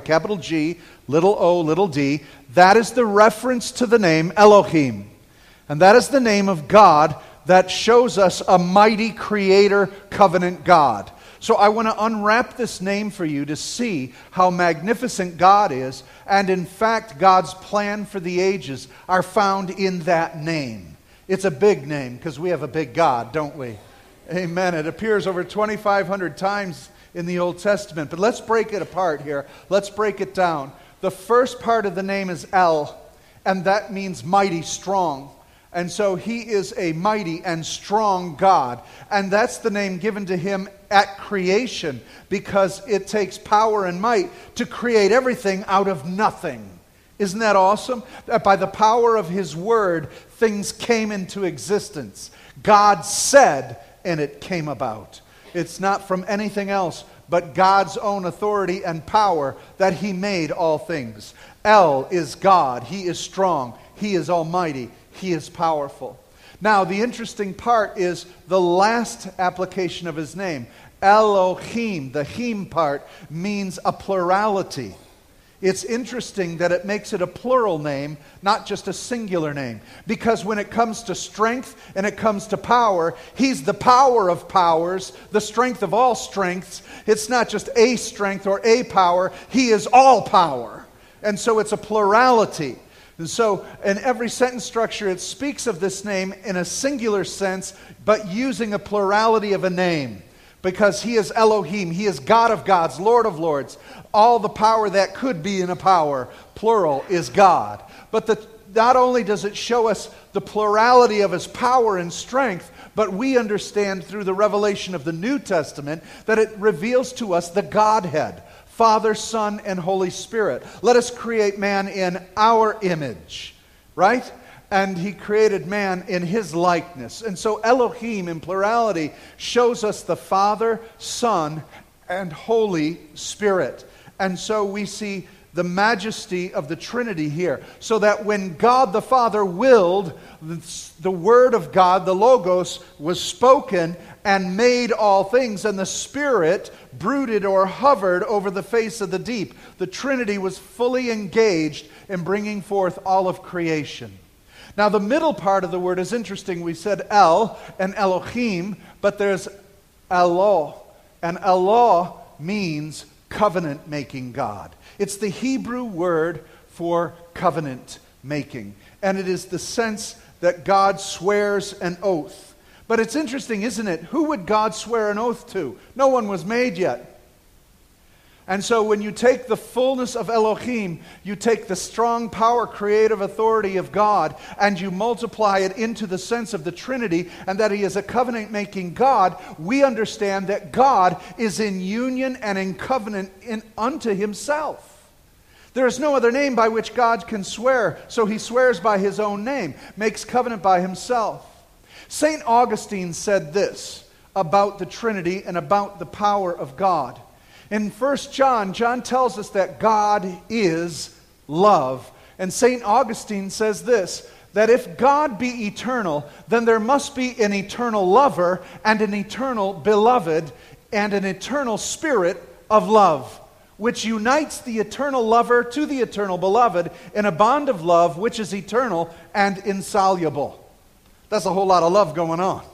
capital G, little o, little d. That is the reference to the name Elohim. And that is the name of God that shows us a mighty creator covenant God. So I want to unwrap this name for you to see how magnificent God is. And in fact, God's plan for the ages are found in that name. It's a big name because we have a big God, don't we? Amen. It appears over 2,500 times in the Old Testament. But let's break it apart here. Let's break it down. The first part of the name is El, and that means mighty, strong. And so he is a mighty and strong God. And that's the name given to him at creation because it takes power and might to create everything out of nothing. Isn't that awesome? That by the power of his word, things came into existence. God said, and it came about. It's not from anything else but God's own authority and power that he made all things. El is God. He is strong. He is almighty. He is powerful. Now, the interesting part is the last application of his name. Elohim, the him part, means a plurality. It's interesting that it makes it a plural name, not just a singular name. Because when it comes to strength and it comes to power, he's the power of powers, the strength of all strengths. It's not just a strength or a power, he is all power. And so it's a plurality. And so, in every sentence structure, it speaks of this name in a singular sense, but using a plurality of a name. Because he is Elohim, he is God of gods, Lord of lords. All the power that could be in a power, plural, is God. But the, not only does it show us the plurality of his power and strength, but we understand through the revelation of the New Testament that it reveals to us the Godhead Father, Son, and Holy Spirit. Let us create man in our image, right? And he created man in his likeness. And so Elohim in plurality shows us the Father, Son, and Holy Spirit. And so we see the majesty of the Trinity here. So that when God the Father willed, the Word of God, the Logos, was spoken and made all things, and the Spirit brooded or hovered over the face of the deep. The Trinity was fully engaged in bringing forth all of creation. Now, the middle part of the word is interesting. We said El and Elohim, but there's Eloh. And Eloh means covenant making God. It's the Hebrew word for covenant making. And it is the sense that God swears an oath. But it's interesting, isn't it? Who would God swear an oath to? No one was made yet. And so when you take the fullness of Elohim, you take the strong power, creative authority of God, and you multiply it into the sense of the Trinity and that He is a covenant making God, we understand that God is in union and in covenant in, unto Himself. There is no other name by which God can swear, so He swears by His own name, makes covenant by Himself. St. Augustine said this about the Trinity and about the power of God. In 1 John, John tells us that God is love. And St. Augustine says this that if God be eternal, then there must be an eternal lover and an eternal beloved and an eternal spirit of love, which unites the eternal lover to the eternal beloved in a bond of love which is eternal and insoluble. That's a whole lot of love going on.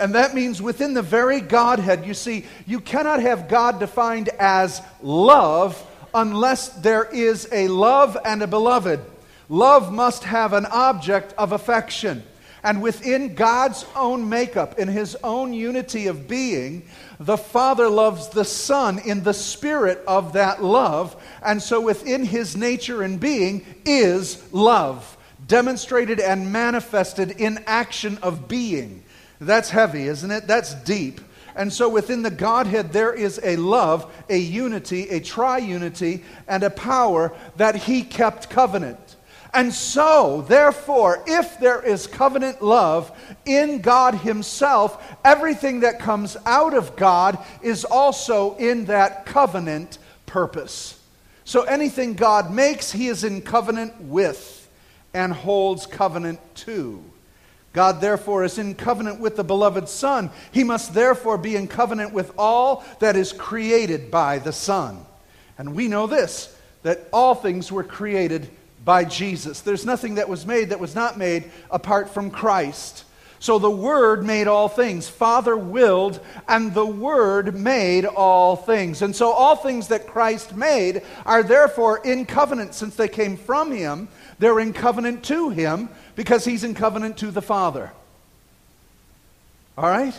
And that means within the very Godhead, you see, you cannot have God defined as love unless there is a love and a beloved. Love must have an object of affection. And within God's own makeup, in his own unity of being, the Father loves the Son in the spirit of that love. And so within his nature and being is love demonstrated and manifested in action of being. That's heavy, isn't it? That's deep. And so within the Godhead, there is a love, a unity, a triunity, and a power that He kept covenant. And so, therefore, if there is covenant love in God Himself, everything that comes out of God is also in that covenant purpose. So anything God makes, He is in covenant with and holds covenant to. God, therefore, is in covenant with the beloved Son. He must therefore be in covenant with all that is created by the Son. And we know this that all things were created by Jesus. There's nothing that was made that was not made apart from Christ. So the Word made all things. Father willed, and the Word made all things. And so all things that Christ made are therefore in covenant since they came from Him. They're in covenant to Him because He's in covenant to the Father. All right?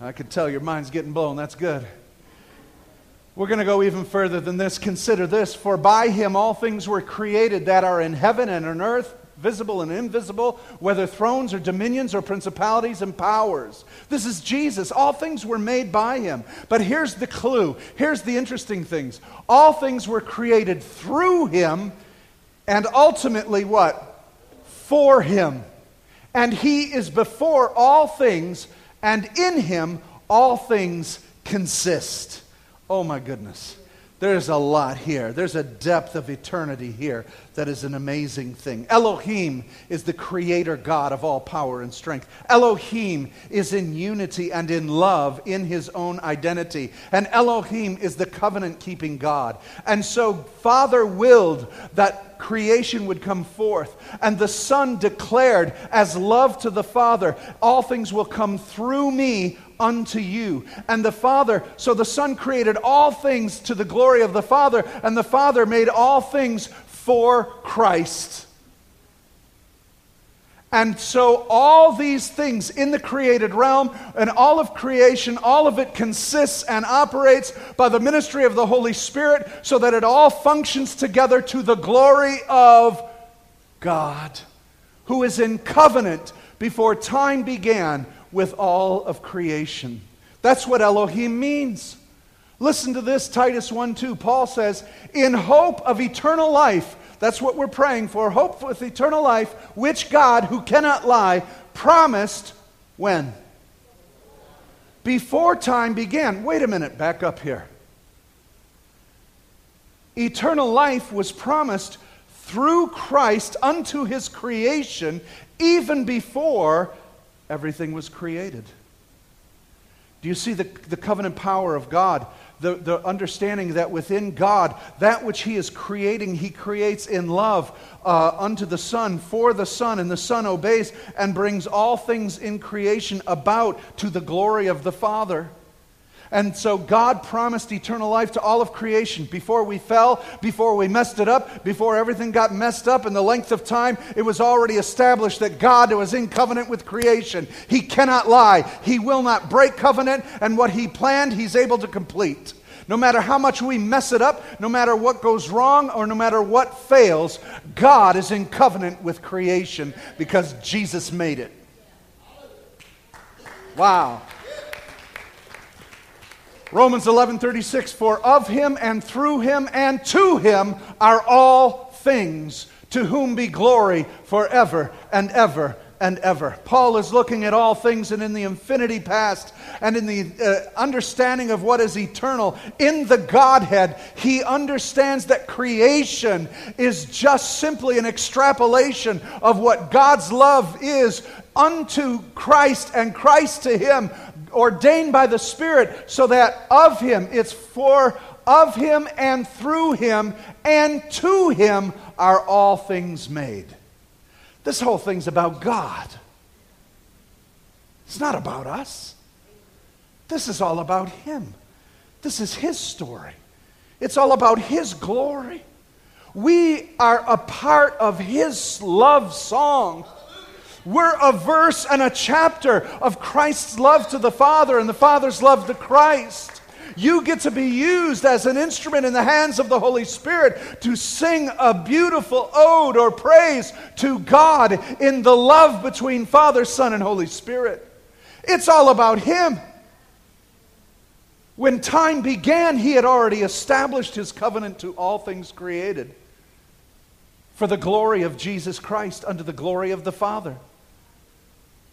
I can tell your mind's getting blown. That's good. We're going to go even further than this. Consider this For by Him all things were created that are in heaven and on earth visible and invisible, whether thrones or dominions or principalities and powers. This is Jesus. All things were made by him. But here's the clue. Here's the interesting things. All things were created through him and ultimately what? For him. And he is before all things, and in him all things consist. Oh my goodness. There's a lot here. There's a depth of eternity here that is an amazing thing. Elohim is the creator God of all power and strength. Elohim is in unity and in love in his own identity. And Elohim is the covenant keeping God. And so, Father willed that creation would come forth. And the Son declared, as love to the Father, all things will come through me unto you. And the Father, so the Son created all things to the glory of the Father, and the Father made all things for Christ. And so, all these things in the created realm and all of creation, all of it consists and operates by the ministry of the Holy Spirit so that it all functions together to the glory of God, who is in covenant before time began with all of creation. That's what Elohim means. Listen to this, Titus 1 2. Paul says, In hope of eternal life, that's what we're praying for, hope with eternal life, which God, who cannot lie, promised when? Before time began. Wait a minute, back up here. Eternal life was promised through Christ unto his creation even before everything was created. Do you see the, the covenant power of God? The, the understanding that within God, that which He is creating, He creates in love uh, unto the Son, for the Son, and the Son obeys and brings all things in creation about to the glory of the Father. And so God promised eternal life to all of creation before we fell, before we messed it up, before everything got messed up in the length of time. It was already established that God was in covenant with creation. He cannot lie, He will not break covenant, and what He planned, He's able to complete. No matter how much we mess it up, no matter what goes wrong, or no matter what fails, God is in covenant with creation because Jesus made it. Wow. Romans 11:36 for of him and through him and to him are all things to whom be glory forever and ever and ever. Paul is looking at all things and in the infinity past and in the uh, understanding of what is eternal in the Godhead, he understands that creation is just simply an extrapolation of what God's love is unto Christ and Christ to him ordained by the Spirit, so that of Him, it's for of Him and through Him and to Him are all things made. This whole thing's about God. It's not about us. This is all about Him. This is His story. It's all about His glory. We are a part of His love song. We're a verse and a chapter of Christ's love to the Father and the Father's love to Christ. You get to be used as an instrument in the hands of the Holy Spirit to sing a beautiful ode or praise to God in the love between Father, Son, and Holy Spirit. It's all about Him. When time began, He had already established His covenant to all things created for the glory of Jesus Christ, unto the glory of the Father.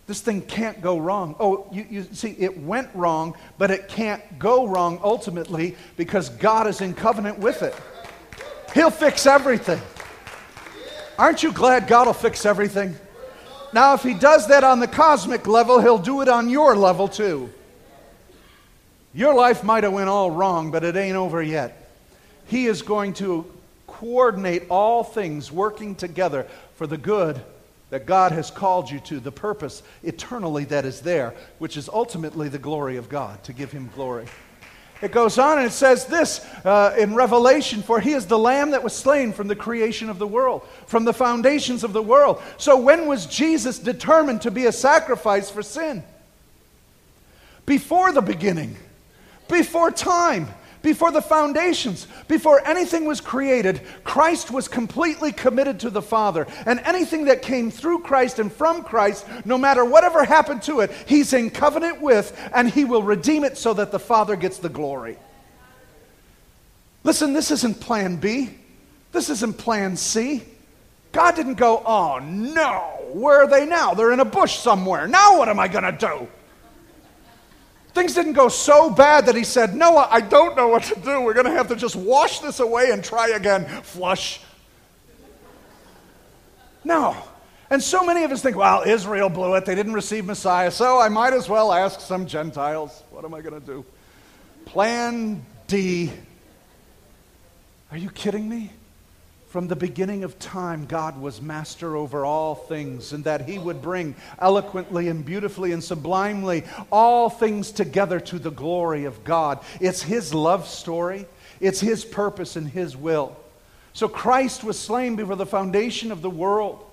This thing can't go wrong. Oh, you, you see, it went wrong, but it can't go wrong ultimately because God is in covenant with it. He'll fix everything. Aren't you glad God will fix everything? Now, if He does that on the cosmic level, He'll do it on your level too. Your life might have went all wrong, but it ain't over yet. He is going to coordinate all things working together for the good that God has called you to, the purpose eternally that is there, which is ultimately the glory of God, to give Him glory. It goes on and it says this uh, in Revelation For he is the lamb that was slain from the creation of the world, from the foundations of the world. So, when was Jesus determined to be a sacrifice for sin? Before the beginning, before time before the foundations, before anything was created, Christ was completely committed to the Father. And anything that came through Christ and from Christ, no matter whatever happened to it, He's in covenant with, and He will redeem it so that the Father gets the glory. Listen, this isn't plan B. This isn't plan C. God didn't go, oh no, where are they now? They're in a bush somewhere. Now what am I going to do? Things didn't go so bad that he said, Noah, I don't know what to do. We're going to have to just wash this away and try again. Flush. No. And so many of us think, well, Israel blew it. They didn't receive Messiah, so I might as well ask some Gentiles. What am I going to do? Plan D. Are you kidding me? From the beginning of time, God was master over all things, and that He would bring eloquently and beautifully and sublimely all things together to the glory of God. It's His love story, it's His purpose and His will. So Christ was slain before the foundation of the world.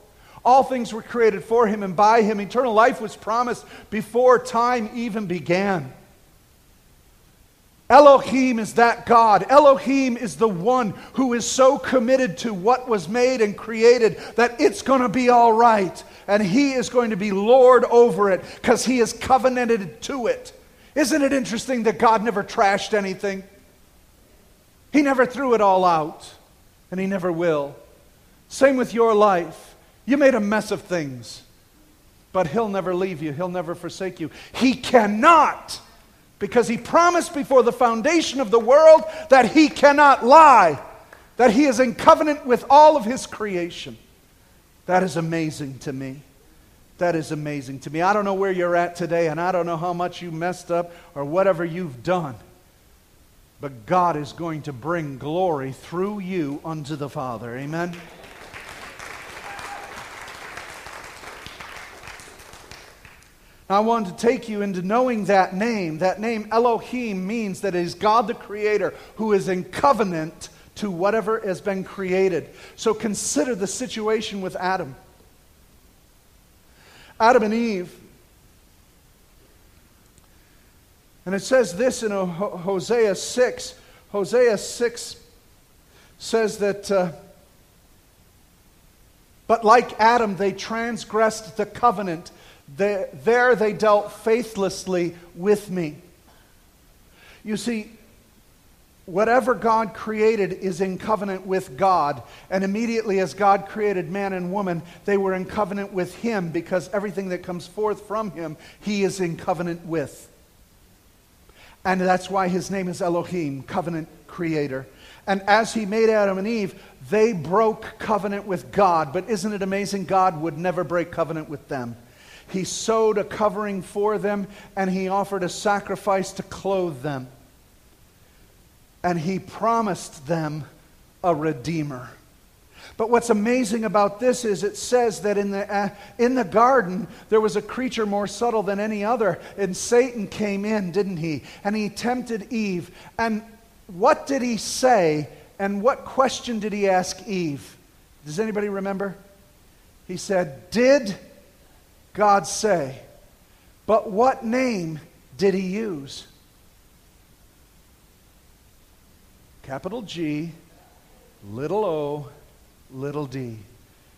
All things were created for Him and by Him. Eternal life was promised before time even began. Elohim is that God. Elohim is the one who is so committed to what was made and created that it's going to be all right. And He is going to be Lord over it because He is covenanted to it. Isn't it interesting that God never trashed anything? He never threw it all out, and He never will. Same with your life. You made a mess of things, but He'll never leave you, He'll never forsake you. He cannot because he promised before the foundation of the world that he cannot lie, that he is in covenant with all of his creation. That is amazing to me. That is amazing to me. I don't know where you're at today, and I don't know how much you messed up or whatever you've done. But God is going to bring glory through you unto the Father. Amen. I want to take you into knowing that name. That name, Elohim, means that it is God the Creator who is in covenant to whatever has been created. So consider the situation with Adam. Adam and Eve. And it says this in Hosea 6. Hosea 6 says that, uh, but like Adam, they transgressed the covenant there, they dealt faithlessly with me. You see, whatever God created is in covenant with God. And immediately as God created man and woman, they were in covenant with Him because everything that comes forth from Him, He is in covenant with. And that's why His name is Elohim, covenant creator. And as He made Adam and Eve, they broke covenant with God. But isn't it amazing? God would never break covenant with them. He sewed a covering for them, and he offered a sacrifice to clothe them. And he promised them a redeemer. But what's amazing about this is it says that in the, uh, in the garden there was a creature more subtle than any other, and Satan came in, didn't he? And he tempted Eve. And what did he say? And what question did he ask Eve? Does anybody remember? He said, Did God say? But what name did he use? Capital G, little o, little d.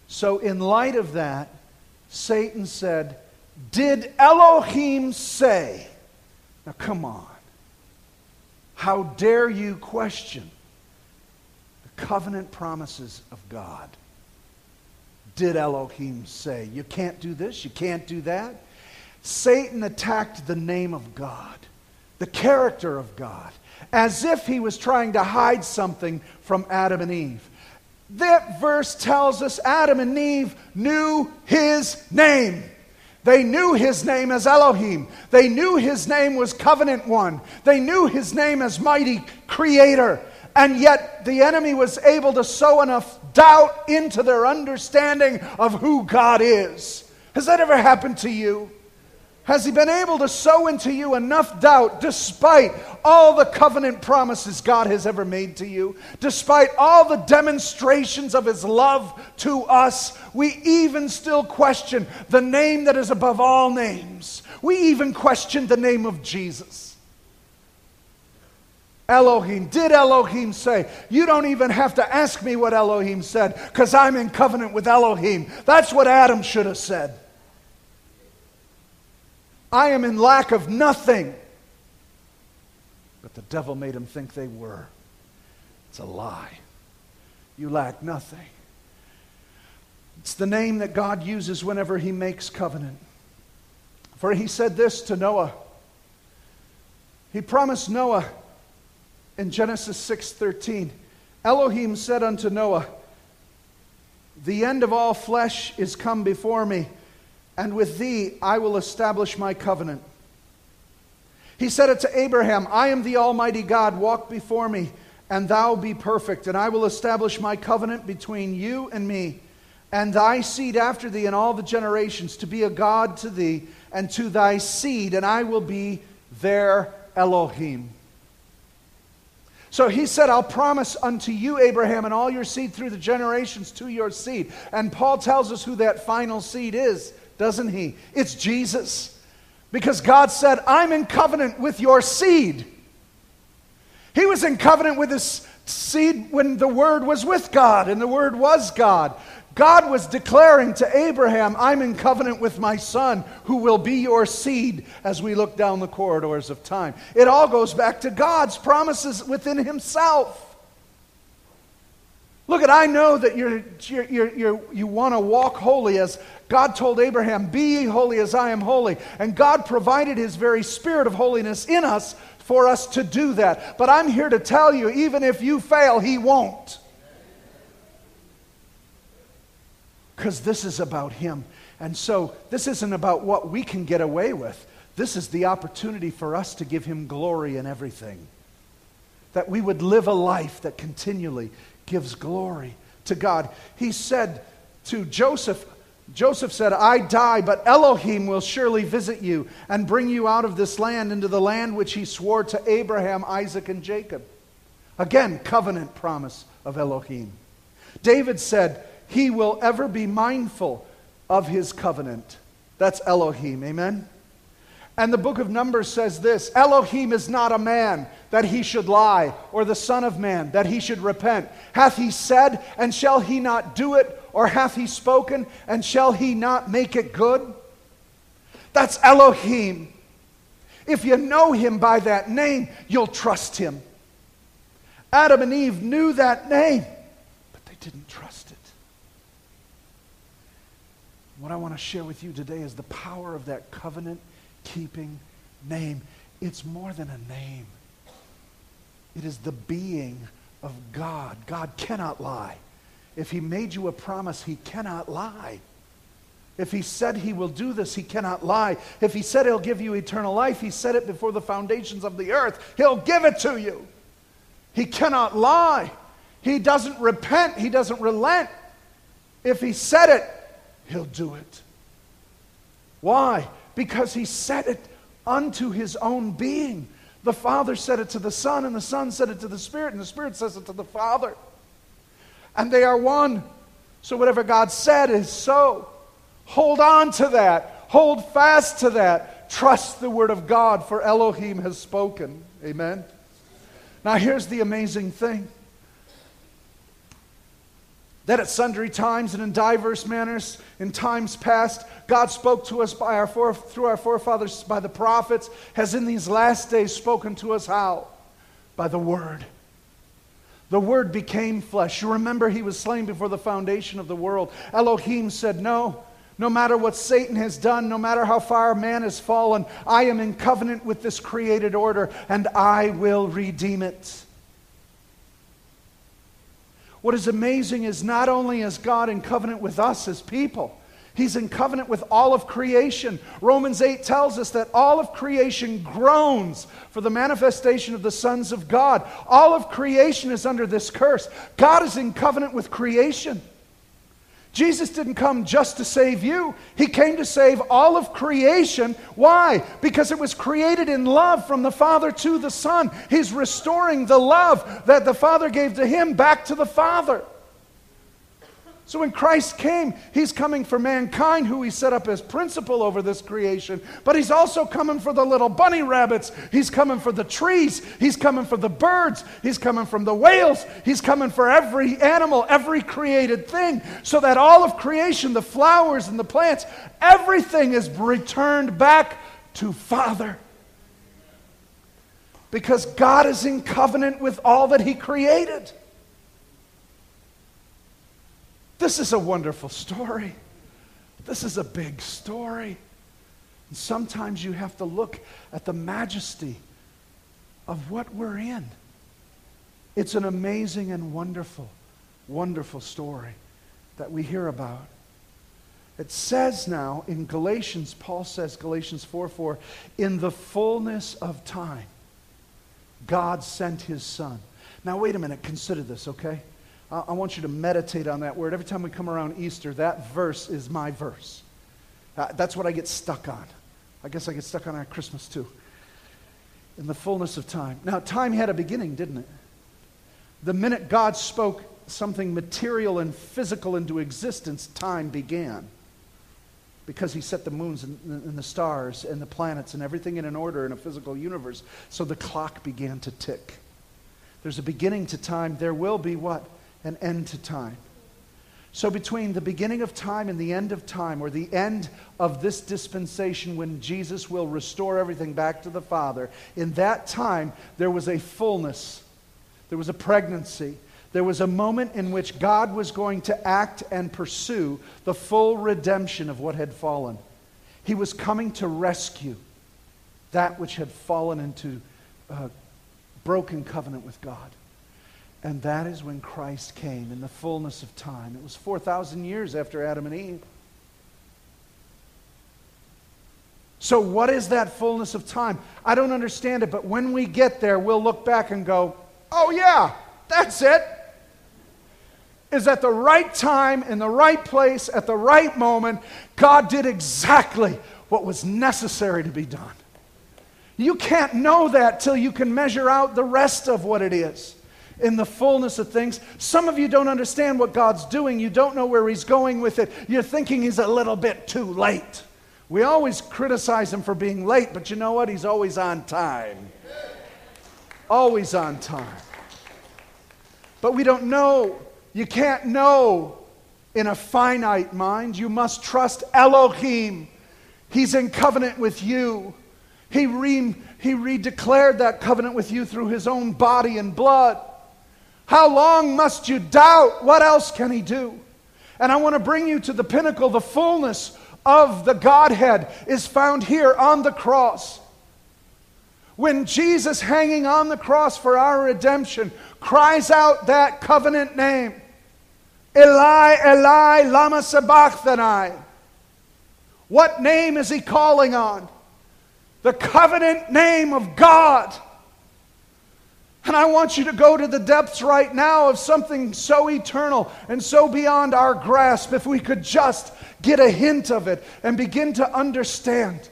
So, in light of that, Satan said, Did Elohim say? Now, come on. How dare you question the covenant promises of God? Did Elohim say? You can't do this, you can't do that. Satan attacked the name of God, the character of God, as if he was trying to hide something from Adam and Eve. That verse tells us Adam and Eve knew his name. They knew his name as Elohim. They knew his name was Covenant One. They knew his name as Mighty Creator. And yet the enemy was able to sow enough doubt into their understanding of who God is. Has that ever happened to you? Has he been able to sow into you enough doubt despite all the covenant promises God has ever made to you? Despite all the demonstrations of his love to us, we even still question the name that is above all names. We even question the name of Jesus. Elohim. Did Elohim say? You don't even have to ask me what Elohim said because I'm in covenant with Elohim. That's what Adam should have said. I am in lack of nothing. But the devil made him think they were. It's a lie. You lack nothing. It's the name that God uses whenever he makes covenant. For he said this to Noah. He promised Noah in Genesis 6:13, Elohim said unto Noah, "The end of all flesh is come before me, and with thee I will establish my covenant. He said it to Abraham I am the Almighty God, walk before me, and thou be perfect, and I will establish my covenant between you and me, and thy seed after thee, in all the generations, to be a God to thee, and to thy seed, and I will be their Elohim. So he said, I'll promise unto you, Abraham, and all your seed through the generations to your seed. And Paul tells us who that final seed is doesn't he? It's Jesus. Because God said, I'm in covenant with your seed. He was in covenant with his seed when the Word was with God, and the Word was God. God was declaring to Abraham, I'm in covenant with my son, who will be your seed as we look down the corridors of time. It all goes back to God's promises within himself. Look at, I know that you're, you're, you're, you're you want to walk holy as God told Abraham, Be holy as I am holy. And God provided his very spirit of holiness in us for us to do that. But I'm here to tell you, even if you fail, he won't. Because this is about him. And so this isn't about what we can get away with. This is the opportunity for us to give him glory in everything. That we would live a life that continually gives glory to God. He said to Joseph, Joseph said, I die, but Elohim will surely visit you and bring you out of this land into the land which he swore to Abraham, Isaac, and Jacob. Again, covenant promise of Elohim. David said, He will ever be mindful of his covenant. That's Elohim. Amen? And the book of Numbers says this Elohim is not a man that he should lie, or the Son of Man that he should repent. Hath he said, and shall he not do it? Or hath he spoken, and shall he not make it good? That's Elohim. If you know him by that name, you'll trust him. Adam and Eve knew that name, but they didn't trust it. What I want to share with you today is the power of that covenant keeping name. It's more than a name, it is the being of God. God cannot lie. If He made you a promise, He cannot lie. If He said He will do this, He cannot lie. If He said He'll give you eternal life, He said it before the foundations of the earth. He'll give it to you. He cannot lie. He doesn't repent, He doesn't relent. If He said it, He'll do it. Why? because he said it unto his own being. The Father said it to the Son, and the Son said it to the Spirit, and the Spirit says it to the Father. And they are one. So whatever God said is so. Hold on to that. Hold fast to that. Trust the Word of God, for Elohim has spoken. Amen. Now, here's the amazing thing that at sundry times and in diverse manners in times past God spoke to us by our through our forefathers by the prophets, has in these last days spoken to us how? By the Word. The Word became flesh. You remember he was slain before the foundation of the world. Elohim said, No, no matter what Satan has done, no matter how far man has fallen, I am in covenant with this created order and I will redeem it. What is amazing is not only is God in covenant with us as people, He's in covenant with all of creation. Romans 8 tells us that all of creation groans for the manifestation of the sons of God. All of creation is under this curse. God is in covenant with creation. Jesus didn't come just to save you. He came to save all of creation. Why? Because it was created in love from the Father to the Son. He's restoring the love that the Father gave to him back to the Father. So when Christ came, he's coming for mankind, who he set up as principal over this creation. But he's also coming for the little bunny rabbits. He's coming for the trees. He's coming for the birds. He's coming from the whales. He's coming for every animal, every created thing. So that all of creation, the flowers and the plants, everything is returned back to Father. Because God is in covenant with all that he created. This is a wonderful story. This is a big story. And sometimes you have to look at the majesty of what we're in. It's an amazing and wonderful, wonderful story that we hear about. It says now in Galatians, Paul says, Galatians 4 4, in the fullness of time, God sent his son. Now, wait a minute, consider this, okay? I want you to meditate on that word. Every time we come around Easter, that verse is my verse. Uh, that's what I get stuck on. I guess I get stuck on at Christmas too. In the fullness of time. Now, time had a beginning, didn't it? The minute God spoke something material and physical into existence, time began. Because he set the moons and, and the stars and the planets and everything in an order in a physical universe. So the clock began to tick. There's a beginning to time. There will be what? An end to time. So, between the beginning of time and the end of time, or the end of this dispensation when Jesus will restore everything back to the Father, in that time there was a fullness, there was a pregnancy, there was a moment in which God was going to act and pursue the full redemption of what had fallen. He was coming to rescue that which had fallen into uh, broken covenant with God. And that is when Christ came in the fullness of time. It was 4,000 years after Adam and Eve. So, what is that fullness of time? I don't understand it, but when we get there, we'll look back and go, oh, yeah, that's it. Is at the right time, in the right place, at the right moment, God did exactly what was necessary to be done. You can't know that till you can measure out the rest of what it is in the fullness of things. Some of you don't understand what God's doing. You don't know where He's going with it. You're thinking He's a little bit too late. We always criticize Him for being late, but you know what? He's always on time. Always on time. But we don't know. You can't know in a finite mind. You must trust Elohim. He's in covenant with you. He, re- he redeclared that covenant with you through his own body and blood. How long must you doubt? What else can he do? And I want to bring you to the pinnacle, the fullness of the Godhead is found here on the cross. When Jesus, hanging on the cross for our redemption, cries out that covenant name Eli, Eli, Lama Sabachthani. What name is he calling on? The covenant name of God. And I want you to go to the depths right now of something so eternal and so beyond our grasp. If we could just get a hint of it and begin to understand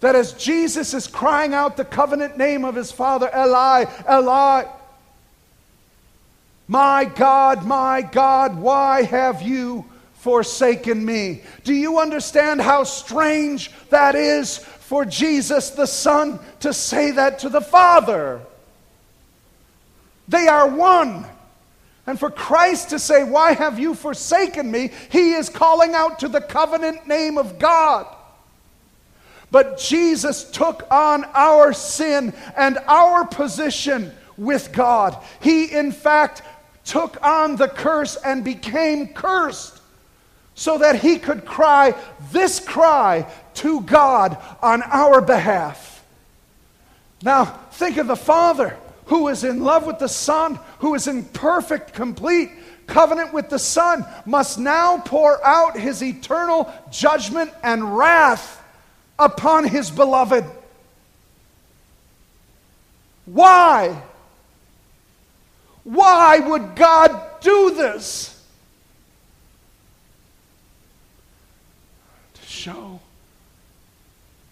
that as Jesus is crying out the covenant name of his Father, Eli, Eli, my God, my God, why have you forsaken me? Do you understand how strange that is for Jesus the Son to say that to the Father? They are one. And for Christ to say, Why have you forsaken me? He is calling out to the covenant name of God. But Jesus took on our sin and our position with God. He, in fact, took on the curse and became cursed so that he could cry this cry to God on our behalf. Now, think of the Father who is in love with the Son, who is in perfect, complete covenant with the Son, must now pour out his eternal judgment and wrath upon his beloved. Why? Why would God do this? To show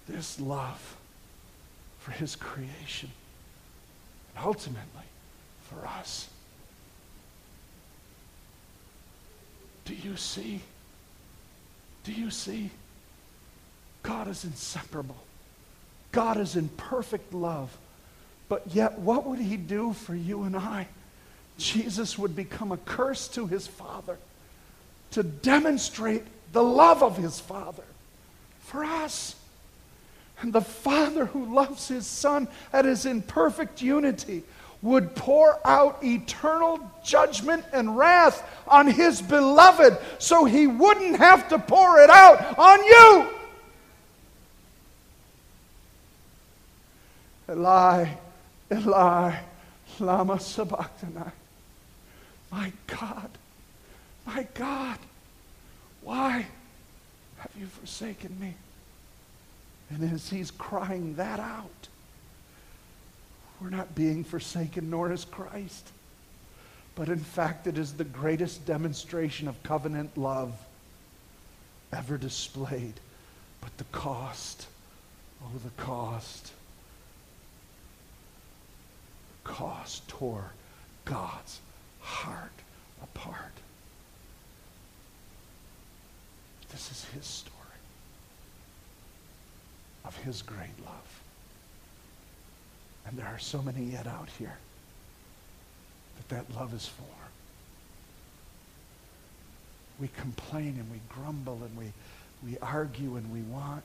this love for his creation and ultimately for us. Do you see? Do you see? God is inseparable. God is in perfect love. But yet, what would he do for you and I? Jesus would become a curse to his Father to demonstrate the love of his Father for us. And the Father who loves his Son and is in perfect unity would pour out eternal judgment and wrath on his beloved so he wouldn't have to pour it out on you. Eli, Eli, Lama Sabachthani. My God, my God, why have you forsaken me? And as he's crying that out, we're not being forsaken, nor is Christ. But in fact, it is the greatest demonstration of covenant love ever displayed. But the cost, oh, the cost. The cost tore God's heart apart. This is his story his great love. And there are so many yet out here that that love is for. We complain and we grumble and we, we argue and we want.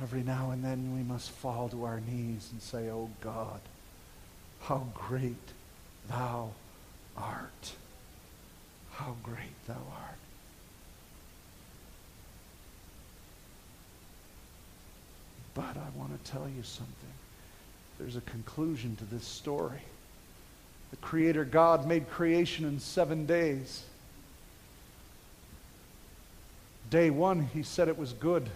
Every now and then we must fall to our knees and say, Oh God, how great thou art. How great thou art. But I want to tell you something. There's a conclusion to this story. The Creator God made creation in seven days. Day one, he said it was good.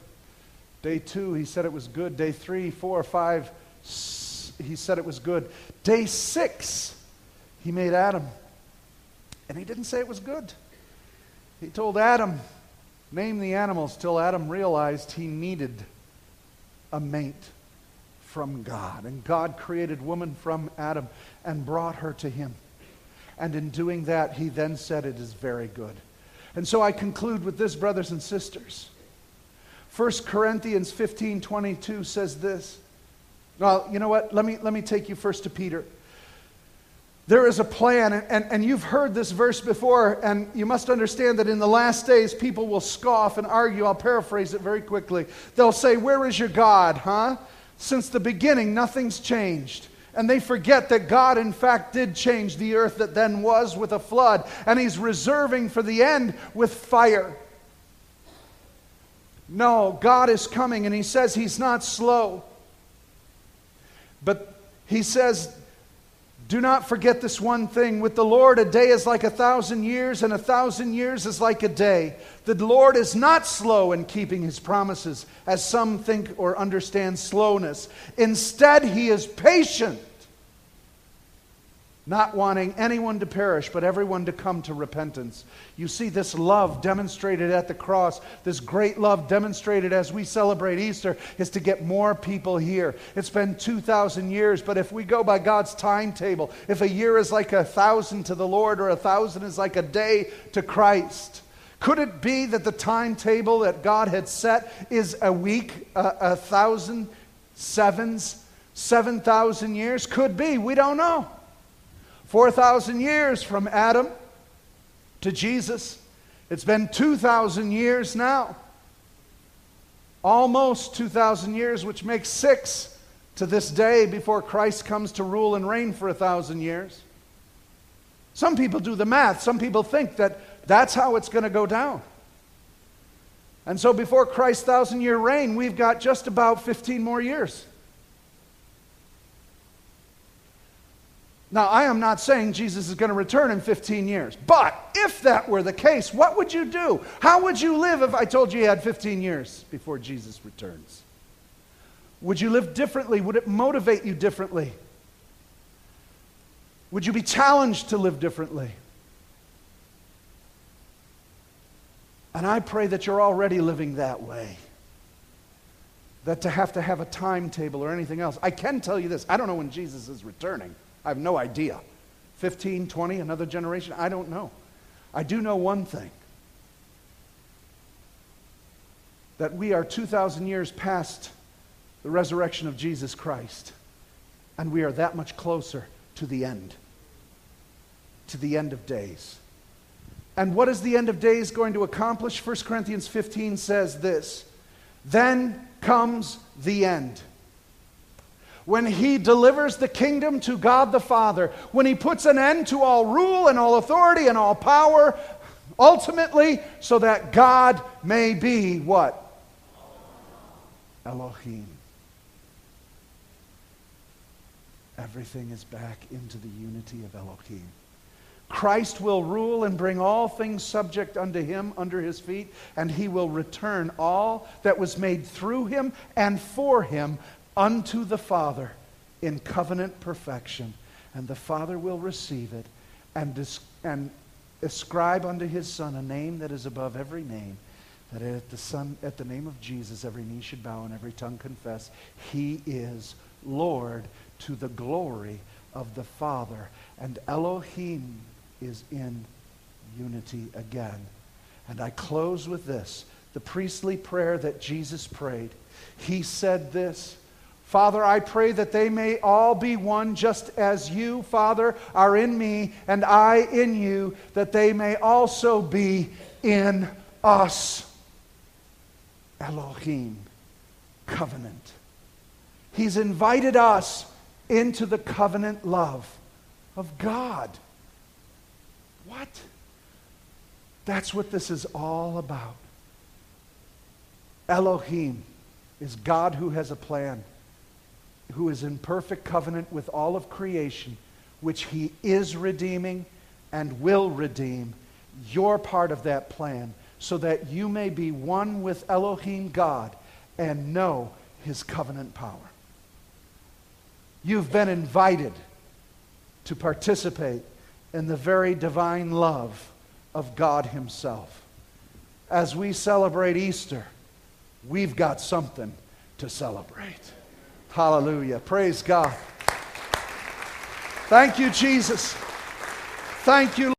Day two, he said it was good. Day three, four, five, he said it was good. Day six, he made Adam. And he didn't say it was good. He told Adam, name the animals, till Adam realized he needed a mate from God. And God created woman from Adam and brought her to him. And in doing that, he then said, It is very good. And so I conclude with this, brothers and sisters. 1 Corinthians 15 22 says this. Well, you know what? Let me, let me take you first to Peter. There is a plan, and, and you've heard this verse before, and you must understand that in the last days, people will scoff and argue. I'll paraphrase it very quickly. They'll say, Where is your God, huh? Since the beginning, nothing's changed. And they forget that God, in fact, did change the earth that then was with a flood, and He's reserving for the end with fire. No, God is coming, and He says He's not slow. But He says do not forget this one thing. With the Lord, a day is like a thousand years, and a thousand years is like a day. The Lord is not slow in keeping his promises, as some think or understand slowness. Instead, he is patient not wanting anyone to perish, but everyone to come to repentance. You see, this love demonstrated at the cross, this great love demonstrated as we celebrate Easter, is to get more people here. It's been 2,000 years, but if we go by God's timetable, if a year is like a thousand to the Lord, or a thousand is like a day to Christ, could it be that the timetable that God had set is a week, a, a thousand, sevens, 7,000 years? Could be. We don't know. 4,000 years from Adam to Jesus. It's been 2,000 years now. Almost 2,000 years, which makes six to this day before Christ comes to rule and reign for a thousand years. Some people do the math. Some people think that that's how it's going to go down. And so before Christ's thousand year reign, we've got just about 15 more years. Now, I am not saying Jesus is going to return in 15 years, but if that were the case, what would you do? How would you live if I told you you had 15 years before Jesus returns? Would you live differently? Would it motivate you differently? Would you be challenged to live differently? And I pray that you're already living that way. That to have to have a timetable or anything else. I can tell you this I don't know when Jesus is returning. I have no idea. 15, 20, another generation? I don't know. I do know one thing that we are 2,000 years past the resurrection of Jesus Christ, and we are that much closer to the end, to the end of days. And what is the end of days going to accomplish? 1 Corinthians 15 says this Then comes the end when he delivers the kingdom to God the Father, when he puts an end to all rule and all authority and all power, ultimately, so that God may be what? Elohim. Everything is back into the unity of Elohim. Christ will rule and bring all things subject unto him under his feet, and he will return all that was made through him and for him unto the Father in covenant perfection. And the Father will receive it and, dis- and ascribe unto his Son a name that is above every name, that at the, son, at the name of Jesus every knee should bow and every tongue confess he is Lord to the glory of the Father. And Elohim is in unity again. And I close with this the priestly prayer that Jesus prayed. He said this Father, I pray that they may all be one, just as you, Father, are in me and I in you, that they may also be in us. Elohim, covenant. He's invited us into the covenant love of God. What? That's what this is all about. Elohim is God who has a plan who is in perfect covenant with all of creation, which he is redeeming and will redeem. You're part of that plan so that you may be one with Elohim God and know his covenant power. You've been invited to participate in the very divine love of God himself. As we celebrate Easter, we've got something to celebrate. Hallelujah. Praise God. Thank you, Jesus. Thank you.